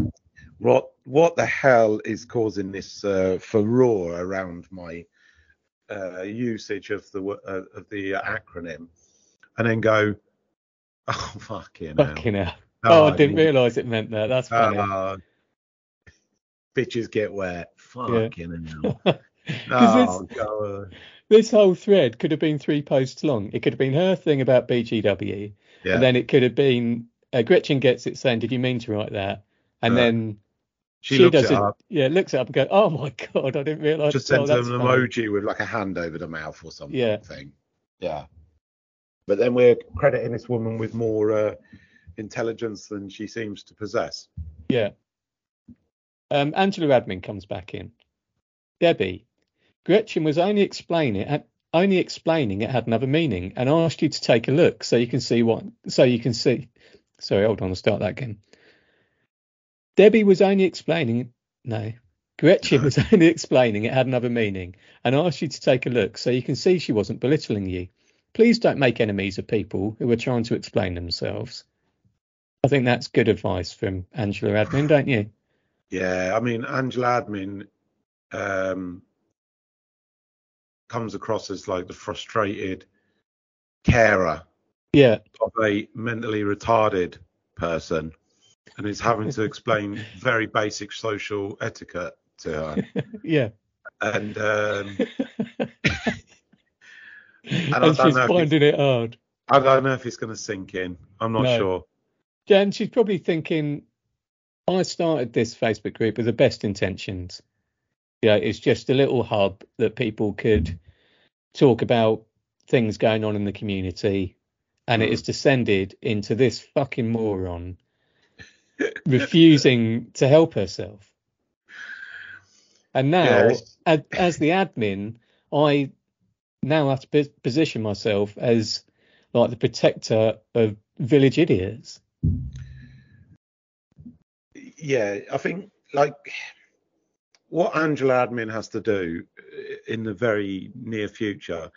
What what the hell is causing this uh, furore around my uh, usage of the uh, of the acronym? And then go, oh fucking hell. Fucking hell. Oh, I didn't realise it meant that. That's funny. uh, bitches get wet. Fucking hell. 'Cause Oh, God. This whole thread could have been three posts long. It could have been her thing about BGW, Yeah. and then it could have been uh, Gretchen gets it saying, "Did you mean to write that?" And Yeah. then she, looks does it up. Yeah, looks it up and goes, "Oh my god, I didn't realise." just oh, sends them an funny." emoji with like a hand over the mouth or something. Yeah. Thing. Yeah. But then we're crediting this woman with more uh, intelligence than she seems to possess. Yeah. Um, Angela Admin comes back in. Debbie, Gretchen was only explaining it, only explaining it had another meaning, and asked you to take a look so you can see what, so you can see. Sorry, hold on, I'll start that again. Debbie was only explaining, no, Gretchen was only explaining it had another meaning, and asked you to take a look so you can see she wasn't belittling you. Please don't make enemies of people who are trying to explain themselves. I think that's good advice from Angela Admin, don't you? Yeah, I mean, Angela Admin um, comes across as like the frustrated carer Yeah, of a mentally retarded person and is having to explain very basic social etiquette to her. yeah. And um, and I don't she's know if finding it hard. I don't know if it's going to sink in. I'm not No. sure. Jen, she's probably thinking, I started this Facebook group with the best intentions. Yeah, it's just a little hub that people could talk about things going on in the community, and it Mm. has descended into this fucking moron refusing to help herself. And now, Yeah. as, as the admin, I now have to pos- position myself as like the protector of village idiots. yeah, I think like what Angela Admin has to do in the very near future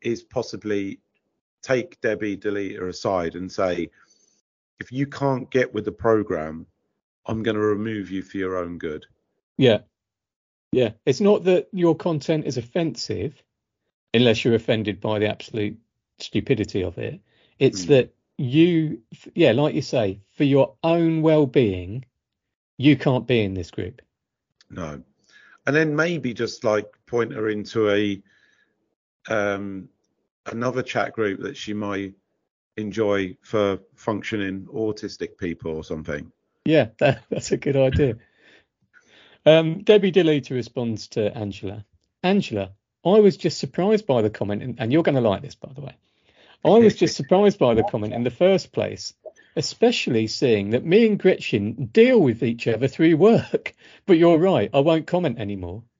is possibly take Debbie Deleter aside and say, if you can't get with the program, I'm going to remove you for your own good. Yeah. Yeah. It's not that your content is offensive unless you're offended by the absolute stupidity of it. It's Mm. that you, yeah, like you say, for your own well being, you can't be in this group. No. And then maybe just like point her into a um another chat group that she might enjoy for functioning autistic people or something. Yeah, that, that's a good idea. Um, Debbie Deleter responds to Angela. Angela, I was just surprised by the comment, and, and you're going to like this, by the way. I was just surprised by the comment in the first place, especially seeing that me and Gretchen deal with each other through work. But you're right, I won't comment anymore.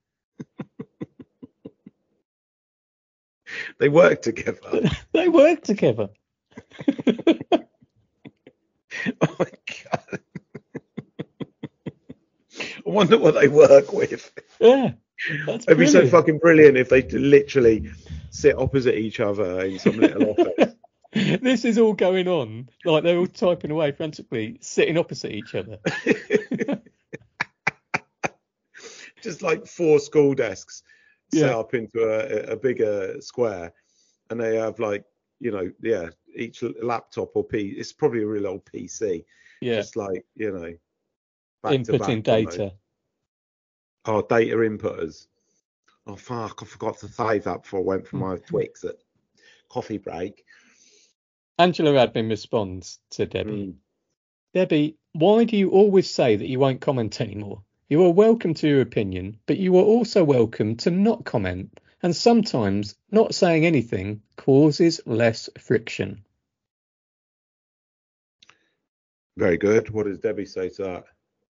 They work together. they work together. oh my god. I wonder what they work with. Yeah, that's It'd be so brilliant. fucking brilliant if they literally sit opposite each other in some little office. this is all going on like they're all typing away frantically, sitting opposite each other. Just like four school desks set Yeah. up into a, a bigger square, and they have like you know yeah each laptop or P. It's probably a real old PC. Yeah, Just like you know. inputting data. Oh, data inputters. Oh fuck! I forgot to save that before I went for Hmm. my Twix at coffee break. Angela Admin responds to Debbie. Mm. Debbie, why do you always say that you won't comment anymore? You are welcome to your opinion, but you are also welcome to not comment. And sometimes not saying anything causes less friction. Very good. What does Debbie say to that?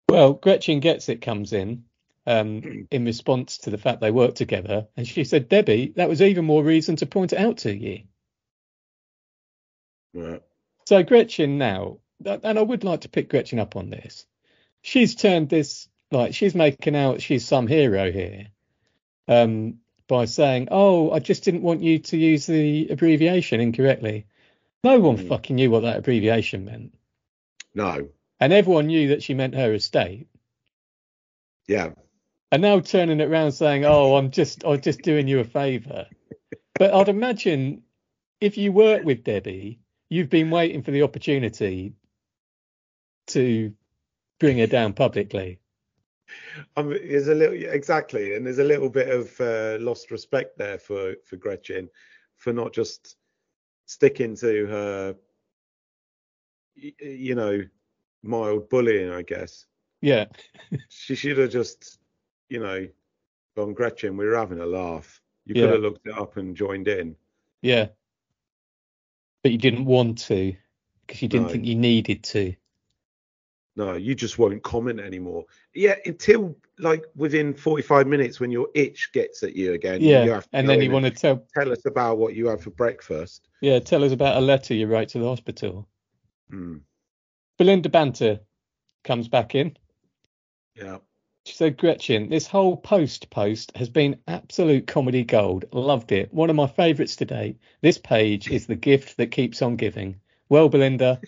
Well, Gretchen Gets It comes in um, in response to the fact they work together. And she said, Debbie, that was even more reason to point it out to you. Right. So Gretchen now, and I would like to pick Gretchen up on this. She's turned this like she's making out she's some hero here, um, by saying, "Oh, I just didn't want you to use the abbreviation incorrectly." No one Hmm. fucking knew what that abbreviation meant, No. and everyone knew that she meant her estate. Yeah. And now turning it around saying, "Oh, I'm just, I'm just doing you a favour." But I'd imagine if you work with Debbie, you've been waiting for the opportunity to bring her down publicly. Um, there's a little exactly, and there's a little bit of uh, lost respect there for for Gretchen for not just sticking to her, you know, mild bullying. I guess Yeah, she should have just, you know, gone. Gretchen, we were having a laugh. You Yeah. could have looked it up and joined in. yeah. But you didn't want to because you didn't No. think you needed to. No, you just won't comment anymore. Yeah, until like within 45 minutes when your itch gets at you again. Yeah, you and then you want to tell, tell us about what you had for breakfast. yeah, tell us about a letter you write to the hospital. Hmm. Belinda Banter comes back in. Yeah. Said, Gretchen, this whole post post has been absolute comedy gold. Loved it. One of my favourites today. This page is the gift that keeps on giving. Well, Belinda,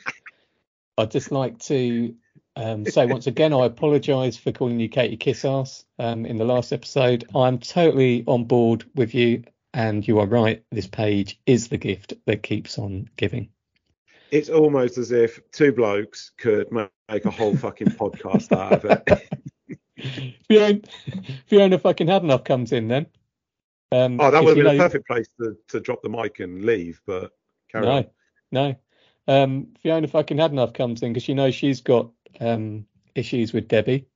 I'd just like to um, say once again, I apologise for calling you Katie Kissass um, in the last episode. I'm totally on board with you, and you are right. This page is the gift that keeps on giving. It's almost as if two blokes could make a whole fucking podcast out of it. Fiona, Fiona fucking Hadenough comes in then. Um, Oh, that would have been a perfect place to, to drop the mic and leave, but carry no, on. no. Um, Fiona fucking Hadenough comes in because she knows she's got um, issues with Debbie.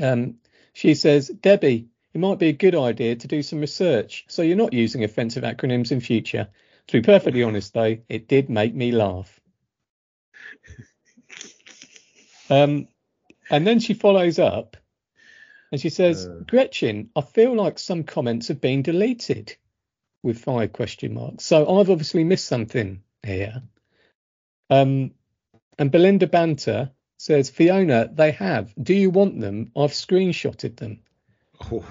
Um, she says, Debbie, it might be a good idea to do some research so you're not using offensive acronyms in future. To be perfectly honest, though, it did make me laugh. Um, and then she follows up and she says, Uh. Gretchen, I feel like some comments have been deleted with five question marks. So I've obviously missed something here. Um, and Belinda Banter says, Fiona, they have. Do you want them? I've screenshotted them. Oh.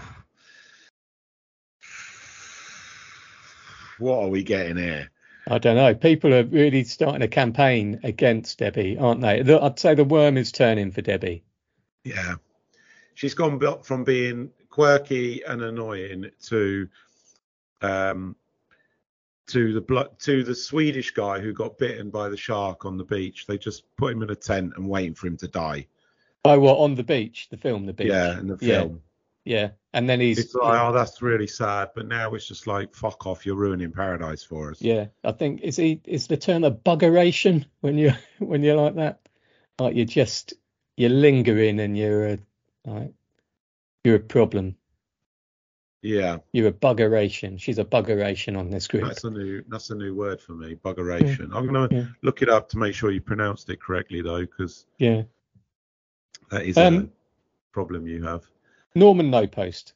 What are we getting here? I don't know. People are really starting a campaign against Debbie, aren't they? The- I'd say the worm is turning for Debbie. Yeah. She's gone from being quirky and annoying to um to the blo- to the Swedish guy who got bitten by the shark on the beach. They just put him in a tent and waiting for him to die. Oh, what on the beach? The film, the beach. Yeah, in the Yeah. film. Yeah, and then he's It's like, oh, that's really sad. But now it's just like, fuck off, you're ruining paradise for us. Yeah, I think is he is the term a buggeration when you when you're like that, like you're just you're lingering and you're a like you're a problem. Yeah, You're a buggeration. She's a buggeration on this group. that's a new that's a new word for me, buggeration. I'm gonna Yeah. look it up to make sure you pronounced it correctly though, because Yeah. that is Um, a problem you have. Norman No Post.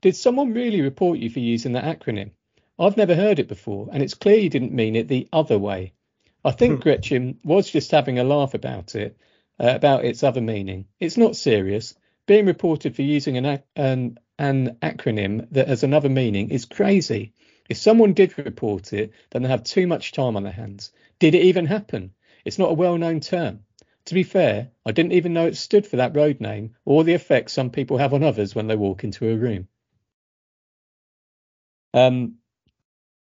Did someone really report you for using that acronym? I've never heard it before, and it's clear you didn't mean it the other way. I think. Gretchen was just having a laugh about it, uh, about its other meaning. It's not serious. Being reported for using an, an, an acronym that has another meaning is crazy. If someone did report it, then they have too much time on their hands. Did it even happen? It's not a well known term. To be fair, I didn't even know it stood for that road name or the effect some people have on others when they walk into a room. Um,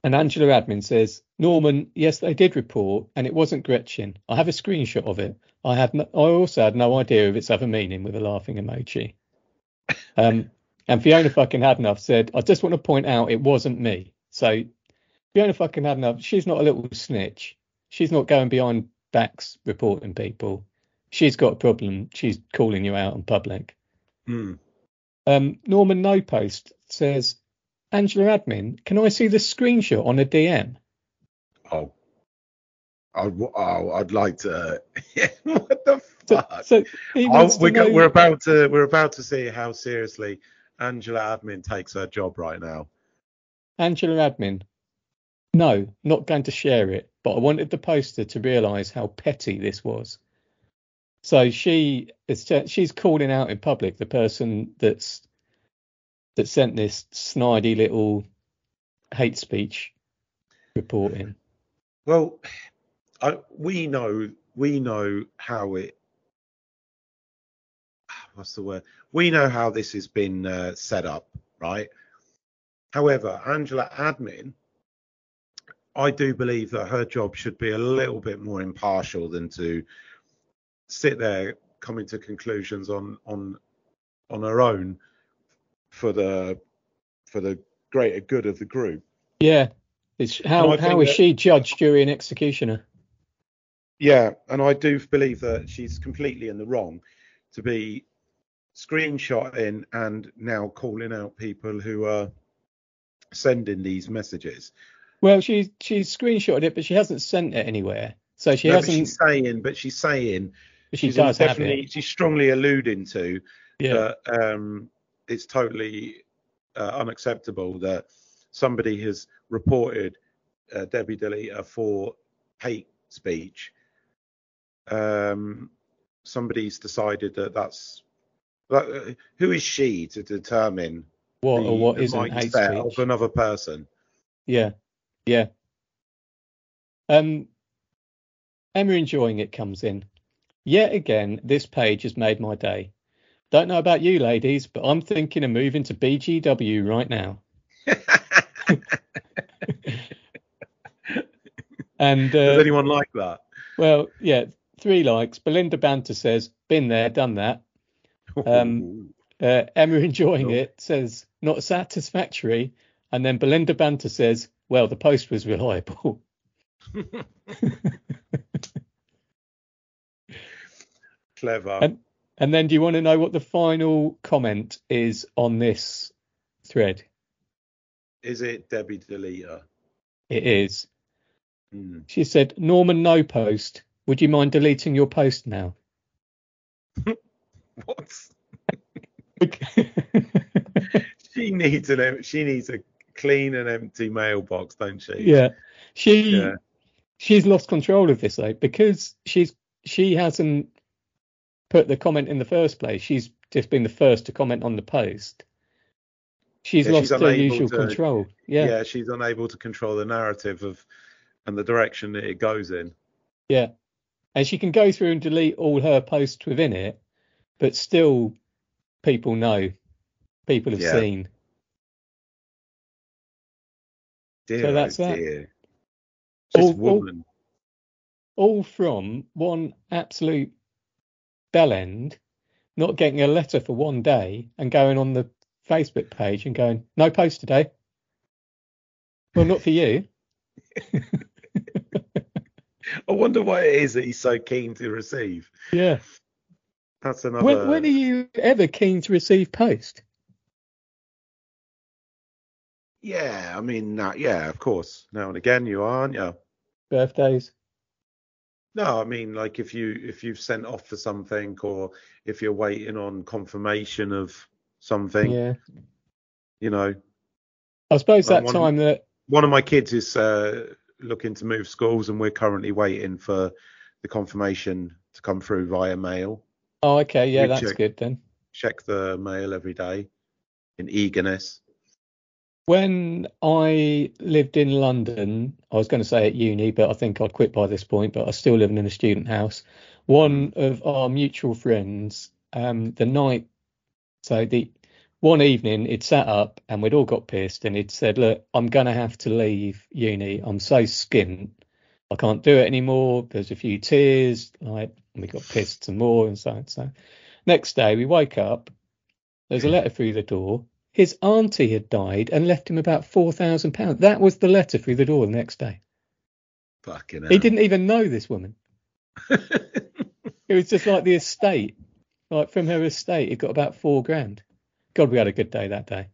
and Angela Admin says, Norman, yes, they did report, and it wasn't Gretchen. I have a screenshot of it. I had, no, I also had no idea of its other meaning with a laughing emoji. Um, and Fiona fucking Hadenough said, I just want to point out it wasn't me. So Fiona fucking Hadenough, she's not a little snitch. She's not going behind backs reporting people. She's got a problem. She's calling you out in public. Hmm. Um, Norman No Post says, Angela Admin, can I see the screenshot on a DM? Oh. I'd, oh, I'd like to. what the fuck? so he Oh, we're, know- we're about to we're about to see how seriously Angela Admin takes her job right now. Angela Admin. No, not going to share it, but I wanted the poster to realise how petty this was. So she is she's calling out in public the person that's that sent this snidey little hate speech reporting. Well, I, we know we know how it. What's the word? We know how this has been uh, set up, right? However, Angela Admin, I do believe that her job should be a little bit more impartial than to sit there coming to conclusions on on on her own for the for the greater good of the group. Yeah. It's how how is that- she judged, jury, and executioner? Yeah, and I do believe that she's completely in the wrong to be screenshotting and now calling out people who are sending these messages. Well, she she's screenshotted it, but she hasn't sent it anywhere. So she No, hasn't. she's saying, but she's saying but she she's does have definitely it. she's strongly alluding to Yeah. that um, it's totally uh, unacceptable that somebody has reported uh, Debbie Deleter for hate speech. Um, somebody's decided that that's that, uh, who is she to determine what the, or what the hate mindset speech? of another person? Yeah, yeah. Um, Emma enjoying it comes in. Yet again, this page has made my day. Don't know about you ladies, but I'm thinking of moving to BGW right now. And Does uh, anyone like that? well, yeah, three likes. Belinda Banter says, "Been there, done that." Um, Uh, Emma enjoying Cool. it says, "Not satisfactory," and then Belinda Banter says, "Well, the post was reliable." Clever. And and then, do you want to know what the final comment is on this thread? is it Debbie Deleter? It is. Hmm. She said, "Norman, no post. Would you mind deleting your post now?" What? She needs an she needs a clean and empty mailbox, don't she? yeah, she Yeah. she's lost control of this though because she's she hasn't put the comment in the first place. She's just been the first to comment on the post. She's Yeah, lost she's her usual to- control. yeah. Yeah, she's unable to control the narrative of and the direction that it goes in. yeah, and she can go through and delete all her posts within it, but still, people know, people have Yeah. seen. Dear, So that's oh that. dear. Just All- all- woman. all from one absolute bell end, not getting a letter for one day and going on the Facebook page and going, no post today. Well, not for you. I wonder what it is that he's so keen to receive. Yeah. That's another. When, when are you ever keen to receive post? Yeah, I mean, uh, yeah, of course. Now and again, you are, aren't you? Birthdays? No, I mean, like if you if you've sent off for something, or if you're waiting on confirmation of something, Yeah. you know. I suppose Like that one- time that, One of my kids is uh, looking to move schools, and we're currently waiting for the confirmation to come through via mail. Oh, okay. Yeah, We that's check- good then. Check the mail every day in eagerness. When I lived in London, I was going to say at uni, but I think I'd quit by this point, but I was still living in a student house. One of our mutual friends, um, the night, so the one evening, he'd sat up and we'd all got pissed and he'd said, Look, I'm going to have to leave uni. I'm so skint. I can't do it anymore. There's a few tears. Like, we got pissed some more and so on. So next day, we wake up. There's a letter through the door his auntie had died and left him about four thousand pounds. That was the letter through the door the next day. Fucking hell. He didn't even know this woman. It was just like the estate, like from her estate, it got about four grand. God, we had a good day that day.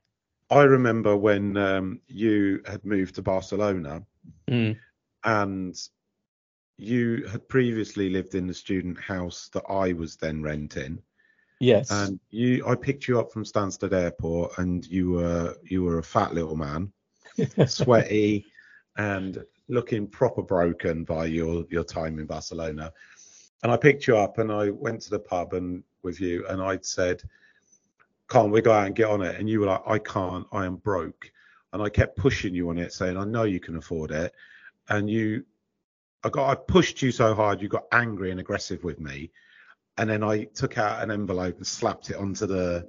I remember when um, you had moved to Barcelona Mm. and you had previously lived in the student house that I was then renting. Yes. And you, I picked you up from Stansted Airport, and you were you were a fat little man, sweaty, and looking proper broken by your your time in Barcelona. And I picked you up, and I went to the pub and with you, and I'd said, "Can't we go out and get on it?" And you were like, "I can't. I am broke." And I kept pushing you on it, saying, "I know you can afford it." And you, I got, I pushed you so hard, you got angry and aggressive with me and then I took out an envelope and slapped it onto the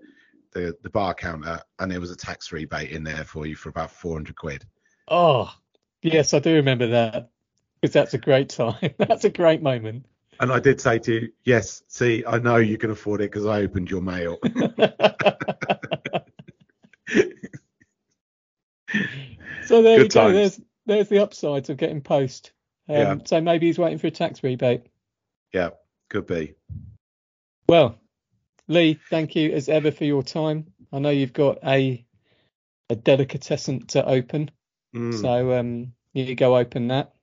the, the bar counter, and there was a tax rebate in there for you for about 400 quid. oh, yes, I do remember that because that's a great time. that's a great moment. And I did say to you, yes, see, I know you can afford it because I opened your mail. so there Good you go. There's there's the upsides of getting post. Um, Yeah. So maybe he's waiting for a tax rebate. yeah, could be. Well, Lee, thank you as ever for your time. I know you've got a a delicatessen to open, Mm, so um, you go open that.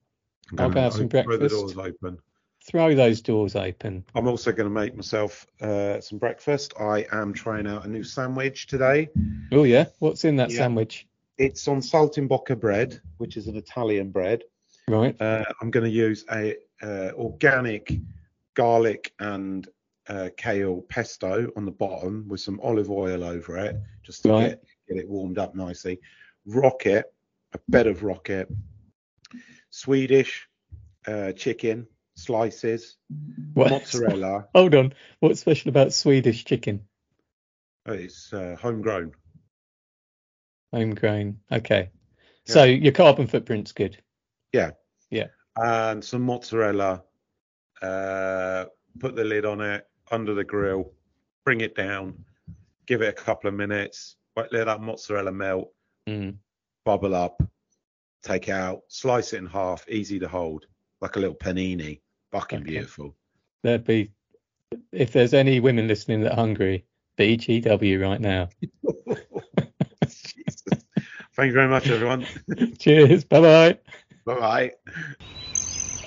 I'm I'll go have some open- throw The doors open. Throw those doors open. I'm also going to make myself uh, some breakfast. I am trying out a new sandwich today. Oh yeah, what's in that Yeah. sandwich? It's on saltimbocca bread, which is an Italian bread. Right. Uh, I'm going to use a uh, organic garlic and uh, kale pesto on the bottom with some olive oil over it, just to Right. get, get it warmed up nicely. Rocket, a bed of rocket, Swedish uh, chicken slices, What? mozzarella. Hold on. What's special about Swedish chicken? Oh, it's uh, homegrown. Homegrown. Okay. So your carbon footprint's good. Yeah. Yeah. And some mozzarella. Uh, put the lid on it under the grill, bring it down, give it a couple of minutes, let that mozzarella melt, Mm. bubble up, take out, slice it in half, easy to hold, like a little panini. Fucking Okay. beautiful. There'd be, if there's any women listening that are hungry, BGW right now. Jesus. Thank you very much, everyone. Cheers. Bye bye. bye bye.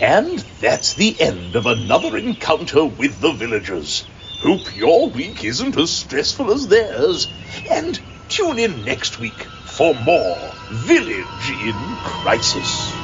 And that's the end of another encounter with the villagers. Hope your week isn't as stressful as theirs. And tune in next week for more Village in Crisis.